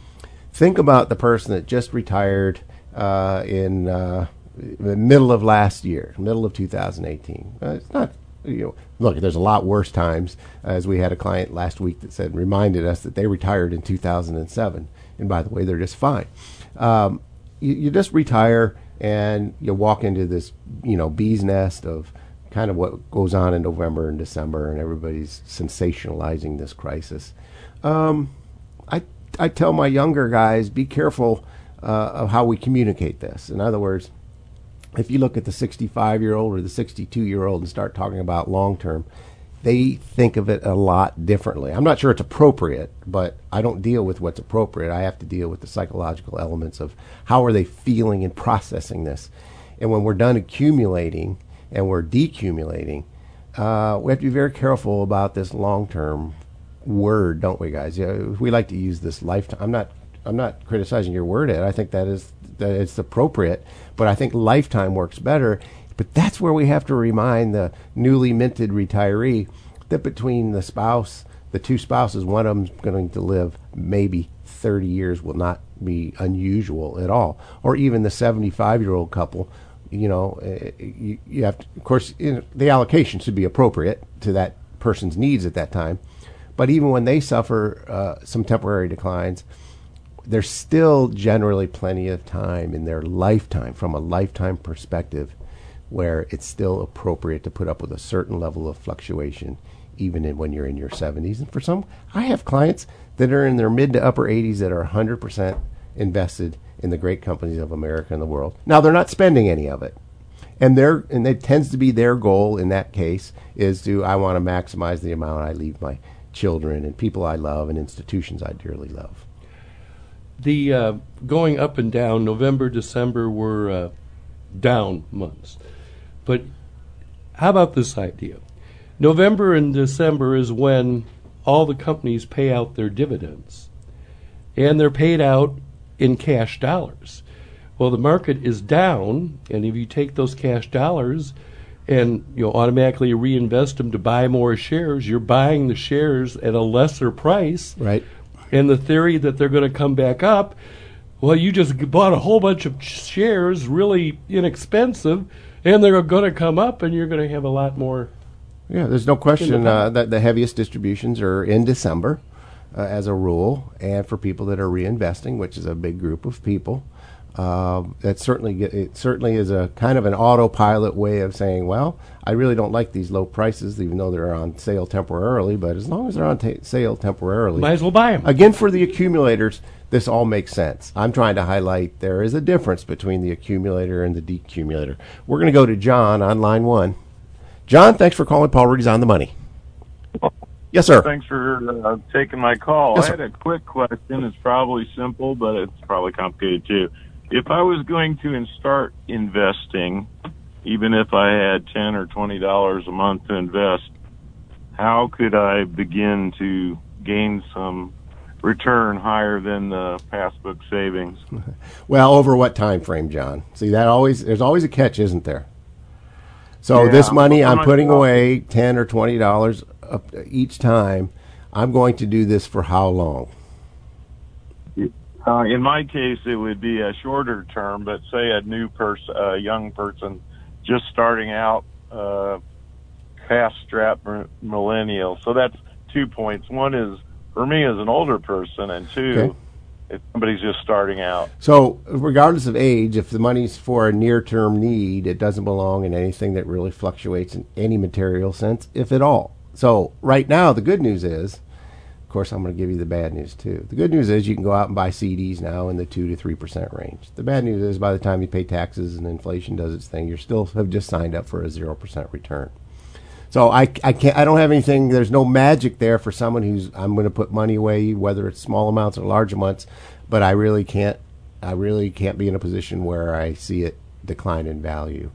Speaker 3: Think about the person that just retired uh, in uh, the middle of last year, middle of 2018. Uh, it's not you know, look, there's a lot worse times. As we had a client last week that said, reminded us that they retired in 2007, and by the way, they're just fine. Um, you, you, just retire and you walk into this, you know, bee's nest of kind of what goes on in November and December, and everybody's sensationalizing this crisis. Um, I I tell my younger guys, be careful uh, of how we communicate this. In other words if you look at the 65 year old or the 62 year old and start talking about long term, they think of it a lot differently. I'm not sure it's appropriate, but I don't deal with what's appropriate. I have to deal with the psychological elements of how are they feeling and processing this. And when we're done accumulating and we're decumulating, uh, we have to be very careful about this long term word, don't we, guys? Yeah, we like to use this lifetime. I'm not. I'm not criticizing your word, Ed. I think that is that it's appropriate but I think lifetime works better. But that's where we have to remind the newly minted retiree that between the spouse, the two spouses, one of them's going to live maybe 30 years will not be unusual at all. Or even the 75 year old couple, you know, eh, you, you have to, of course, the allocation should be appropriate to that person's needs at that time. But even when they suffer uh, some temporary declines, there's still generally plenty of time in their lifetime, from a lifetime perspective, where it's still appropriate to put up with a certain level of fluctuation, even in, when you're in your 70s. And for some, I have clients that are in their mid to upper 80s that are 100% invested in the great companies of America and the world. Now, they're not spending any of it. And their and it tends to be their goal in that case is to I want to maximize the amount I leave my children and people I love and institutions I dearly love
Speaker 7: the uh, going up and down, November, December were uh, down months. But how about this idea? November and December is when all the companies pay out their dividends, and they're paid out in cash dollars. Well, the market is down, and if you take those cash dollars and you know automatically reinvest them to buy more shares, you're buying the shares at a lesser price.
Speaker 3: Right
Speaker 7: and the theory that they're going to come back up. Well, you just bought a whole bunch of shares, really inexpensive, and they're going to come up, and you're going to have a lot more.
Speaker 3: Yeah, there's no question uh, that the heaviest distributions are in December, uh, as a rule, and for people that are reinvesting, which is a big group of people. Uh, that certainly it certainly is a kind of an autopilot way of saying, well, I really don't like these low prices, even though they're on sale temporarily. But as long as they're on ta- sale temporarily,
Speaker 7: might as well buy them.
Speaker 3: Again, for the accumulators, this all makes sense. I'm trying to highlight there is a difference between the accumulator and the decumulator. We're going to go to John on line one. John, thanks for calling. Paul Ruedi's on the money. [laughs] Yes, sir.
Speaker 8: Thanks for uh, taking my call.
Speaker 3: Yes,
Speaker 8: I had a quick question. It's probably simple, but it's probably complicated too if I was going to start investing, even if I had ten or twenty dollars a month to invest, how could I begin to gain some return higher than the passbook savings? [laughs]
Speaker 3: Well, over what time frame, John? See that always there's always a catch, isn't there? So
Speaker 8: yeah,
Speaker 3: this money I'm putting away ten or twenty dollars each time. I'm going to do this for how long?
Speaker 8: Uh, in my case, it would be a shorter term, but say a new person, a young person just starting out, uh, fast strap millennial. So that's two points. One is for me as an older person, and two, if somebody's just starting out.
Speaker 3: So, regardless of age, if the money's for a near term need, it doesn't belong in anything that really fluctuates in any material sense, if at all. So, right now, the good news is, of course, I'm going to give you the bad news too. The good news is you can go out and buy CDs now in the 2 to 3% range. The bad news is by the time you pay taxes and inflation does its thing, you still have just signed up for a 0% return. So I, I can't I don't have anything there's no magic there for someone who's I'm going to put money away whether it's small amounts or large amounts but I really can't I really can't be in a position where I see it decline in value.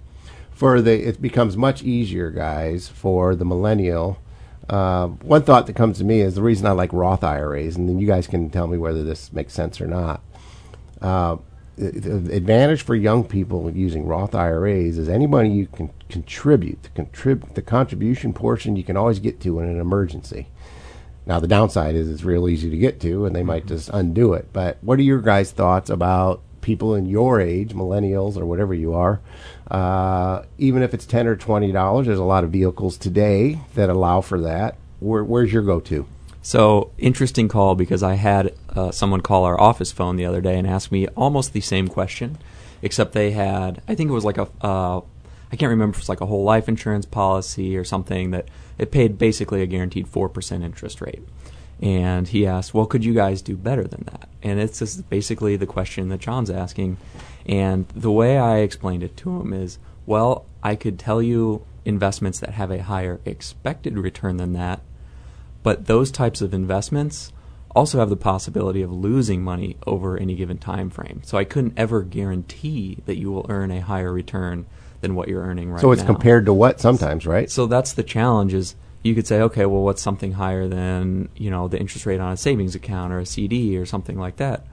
Speaker 3: For the it becomes much easier guys for the millennial uh, one thought that comes to me is the reason I like Roth IRAs and then you guys can tell me whether this makes sense or not. Uh, the advantage for young people using Roth IRAs is anybody you can contribute. The, contrib- the contribution portion you can always get to in an emergency. Now the downside is it's real easy to get to, and they might just undo it. But what are your guys' thoughts about people in your age, millennials or whatever you are? Uh, even if it's ten or twenty dollars, there's a lot of vehicles today that allow for that. Where, where's your go-to?
Speaker 4: So interesting call because I had uh, someone call our office phone the other day and ask me almost the same question, except they had I think it was like a uh, I can't remember if it's like a whole life insurance policy or something that it paid basically a guaranteed four percent interest rate. And he asked, "Well, could you guys do better than that?" And it's just basically the question that John's asking. And the way I explained it to him is, "Well, I could tell you investments that have a higher expected return than that, but those types of investments also have the possibility of losing money over any given time frame. So I couldn't ever guarantee that you will earn a higher return than what you're earning right now.
Speaker 3: So it's compared to what sometimes, right?
Speaker 4: So that's the challenge is you could say, okay, well, what's something higher than, you know, the interest rate on a savings account or a CD or something like that?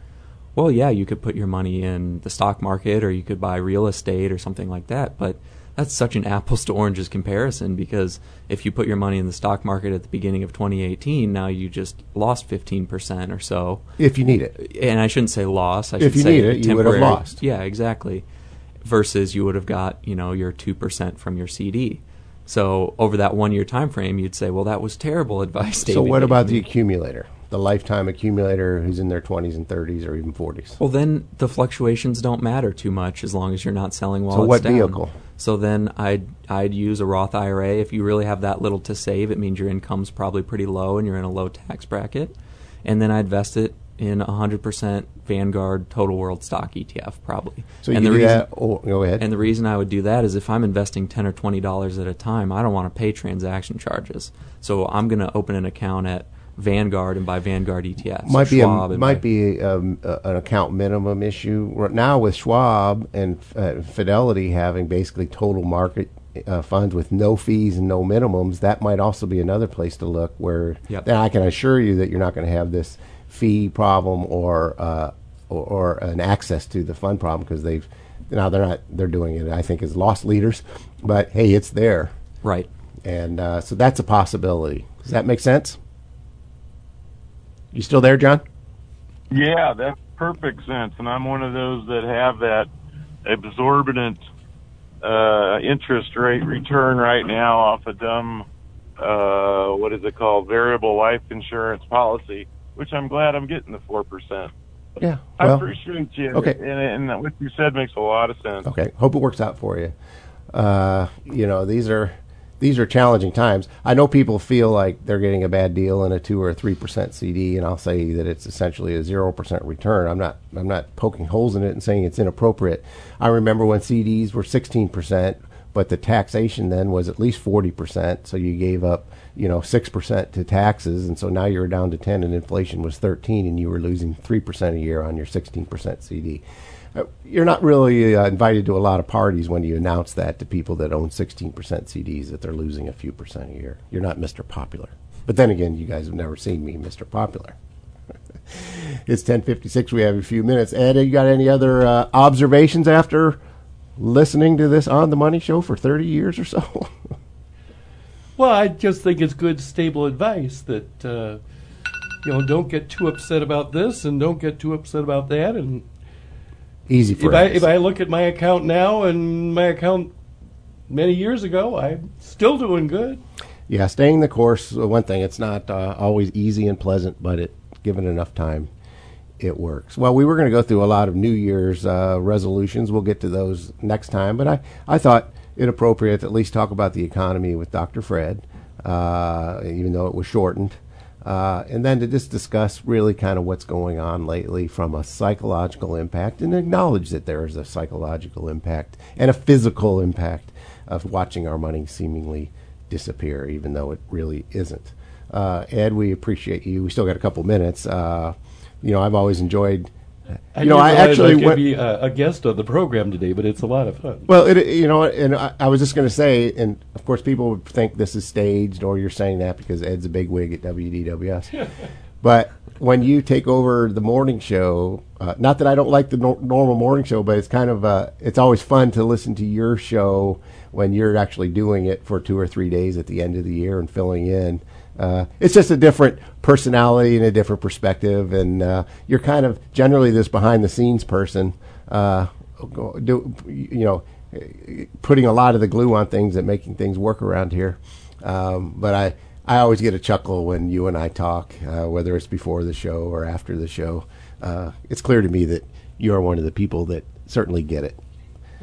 Speaker 4: Well, yeah, you could put your money in the stock market or you could buy real estate or something like that, but that's such an [laughs] apples to oranges comparison because if you put your money in the stock market at the beginning of 2018, now you just lost 15% or so.
Speaker 3: If you need it.
Speaker 4: And I shouldn't say loss. I
Speaker 3: If
Speaker 4: should
Speaker 3: you
Speaker 4: say
Speaker 3: need it, you would have
Speaker 4: temporary-
Speaker 3: lost.
Speaker 4: Yeah, exactly. Versus you would have got, you know, your 2% from your CD. So over that one year time frame, you'd say, well, that was terrible [laughs] advice.
Speaker 3: So what about the accumulator, the lifetime accumulator who's in their 20s and 30s or even 40s?
Speaker 4: Well, then the fluctuations don't matter too much as long as you're not selling while
Speaker 3: So
Speaker 4: it's
Speaker 3: what
Speaker 4: down.
Speaker 3: vehicle?
Speaker 4: So then I'd I'd use a Roth IRA. If you really have that little to save, it means your income's probably pretty low and you're in a low tax bracket. And then I'd invest it in a 100% Vanguard Total World Stock ETF, probably.
Speaker 3: So you
Speaker 4: and
Speaker 3: can
Speaker 4: the
Speaker 3: do
Speaker 4: reason,
Speaker 3: that. Oh, go ahead.
Speaker 4: and the reason I would do that is if I'm investing ten or twenty dollars at a time, I don't want to pay transaction charges. So I'm going to open an account at Vanguard and buy Vanguard ETFs.
Speaker 3: might be
Speaker 4: Schwab
Speaker 3: a, might be um, a, an account minimum issue Right now with Schwab and uh, Fidelity having basically total market uh, funds with no fees and no minimums. That might also be another place to look where
Speaker 4: Yep.
Speaker 3: I can assure you that you're not going to have this fee problem or, uh, or or an access to the fund problem because they've now they're not they're doing it I think as lost leaders, but hey, it's there
Speaker 4: right.
Speaker 3: and uh, so that's a possibility. Does that make sense? You still there, John?
Speaker 8: Yeah, that's perfect sense. And I'm one of those that have that absorbent uh, interest rate return right now off a dumb, uh, what is it called, variable life insurance policy, which I'm glad I'm getting the 4%.
Speaker 3: Yeah.
Speaker 8: I appreciate you.
Speaker 3: okay.
Speaker 8: And, and what you said makes a lot of sense.
Speaker 3: okay. Hope it works out for you. Uh, you know, these are these are challenging times. I know people feel like they're getting a bad deal in a two or a three percent CD, and I'll say that it's essentially a zero percent return. I'm not I'm not poking holes in it and saying it's inappropriate. I remember when CDs were sixteen percent, but the taxation then was at least forty percent. So you gave up you know six percent to taxes, and so now you're down to ten, and inflation was thirteen, and you were losing three percent a year on your sixteen percent CD. Uh, You're not really uh, invited to a lot of parties when you announce that to people that own 16% CDs that they're losing a few percent a year. You're not Mr. Popular. But then again, you guys have never seen me Mr. Popular. [laughs] it's 10:56. We have a few minutes. Ed, you got any other uh, observations after listening to this on the Money Show for 30 years or so? [laughs]
Speaker 7: Well, I just think it's good, stable advice that uh, you know don't get too upset about this and don't get too upset about that. And
Speaker 3: Easy for
Speaker 7: if I if I look at my account now and my account many years ago, I'm still doing good.
Speaker 3: Yeah, staying the course. uh, One thing, it's not uh, always easy and pleasant, but it given enough time, it works. Well, we were going to go through a lot of New Year's uh, resolutions. We'll get to those next time. But I, I thought it appropriate to at least talk about the economy with Dr. Fred, uh, even though it was shortened. Uh, and then to just discuss really kind of what's going on lately from a psychological impact and acknowledge that there is a psychological impact and a physical impact of watching our money seemingly disappear, even though it really isn't. Uh, Ed, we appreciate you. We still got a couple minutes. Uh, you know, I've always enjoyed.
Speaker 7: I
Speaker 3: you know, I actually
Speaker 7: I could
Speaker 3: went,
Speaker 7: be a, a guest on the program today, but it's a lot of fun.
Speaker 3: well, it, you know, and I, I was just going to say, and of course, people would think this is staged, or you're saying that because Ed's a big wig at WDWS. [laughs] but when you take over the morning show, uh, not that I don't like the nor- normal morning show, but it's kind of uh, it's always fun to listen to your show when you're actually doing it for two or three days at the end of the year and filling in. Uh, it's just a different personality and a different perspective, and uh, you're kind of generally this behind the scenes person. Uh, do, you know, putting a lot of the glue on things and making things work around here. Um, but I, I always get a chuckle when you and I talk, uh, whether it's before the show or after the show. Uh, it's clear to me that you are one of the people that certainly get it.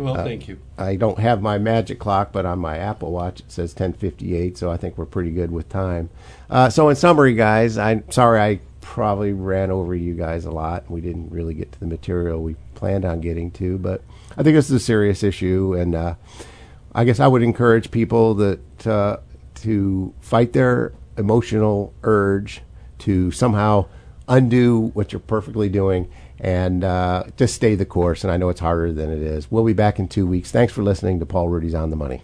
Speaker 7: Well,
Speaker 3: Uh,
Speaker 7: thank you.
Speaker 3: I don't have my magic clock, but on my Apple Watch it says 10:58, so I think we're pretty good with time. Uh, so, in summary, guys, I'm sorry I probably ran over you guys a lot. We didn't really get to the material we planned on getting to, but I think this is a serious issue, and uh, I guess I would encourage people that uh, to fight their emotional urge to somehow undo what you're perfectly doing and uh, just stay the course. And I know it's harder than it is. We'll be back in two weeks. Thanks for listening to Paul Ruedi's On the Money.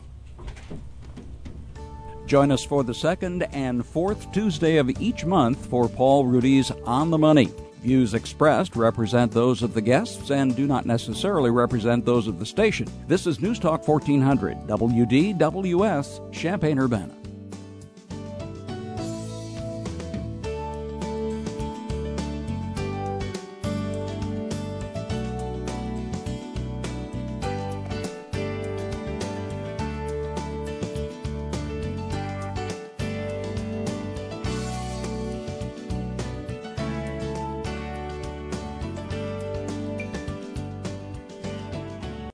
Speaker 2: Join us for the second and fourth Tuesday of each month for Paul Ruedi's On the Money. Views expressed represent those of the guests and do not necessarily represent those of the station. This is News Talk 1400, WDWS, Champaign Urbana.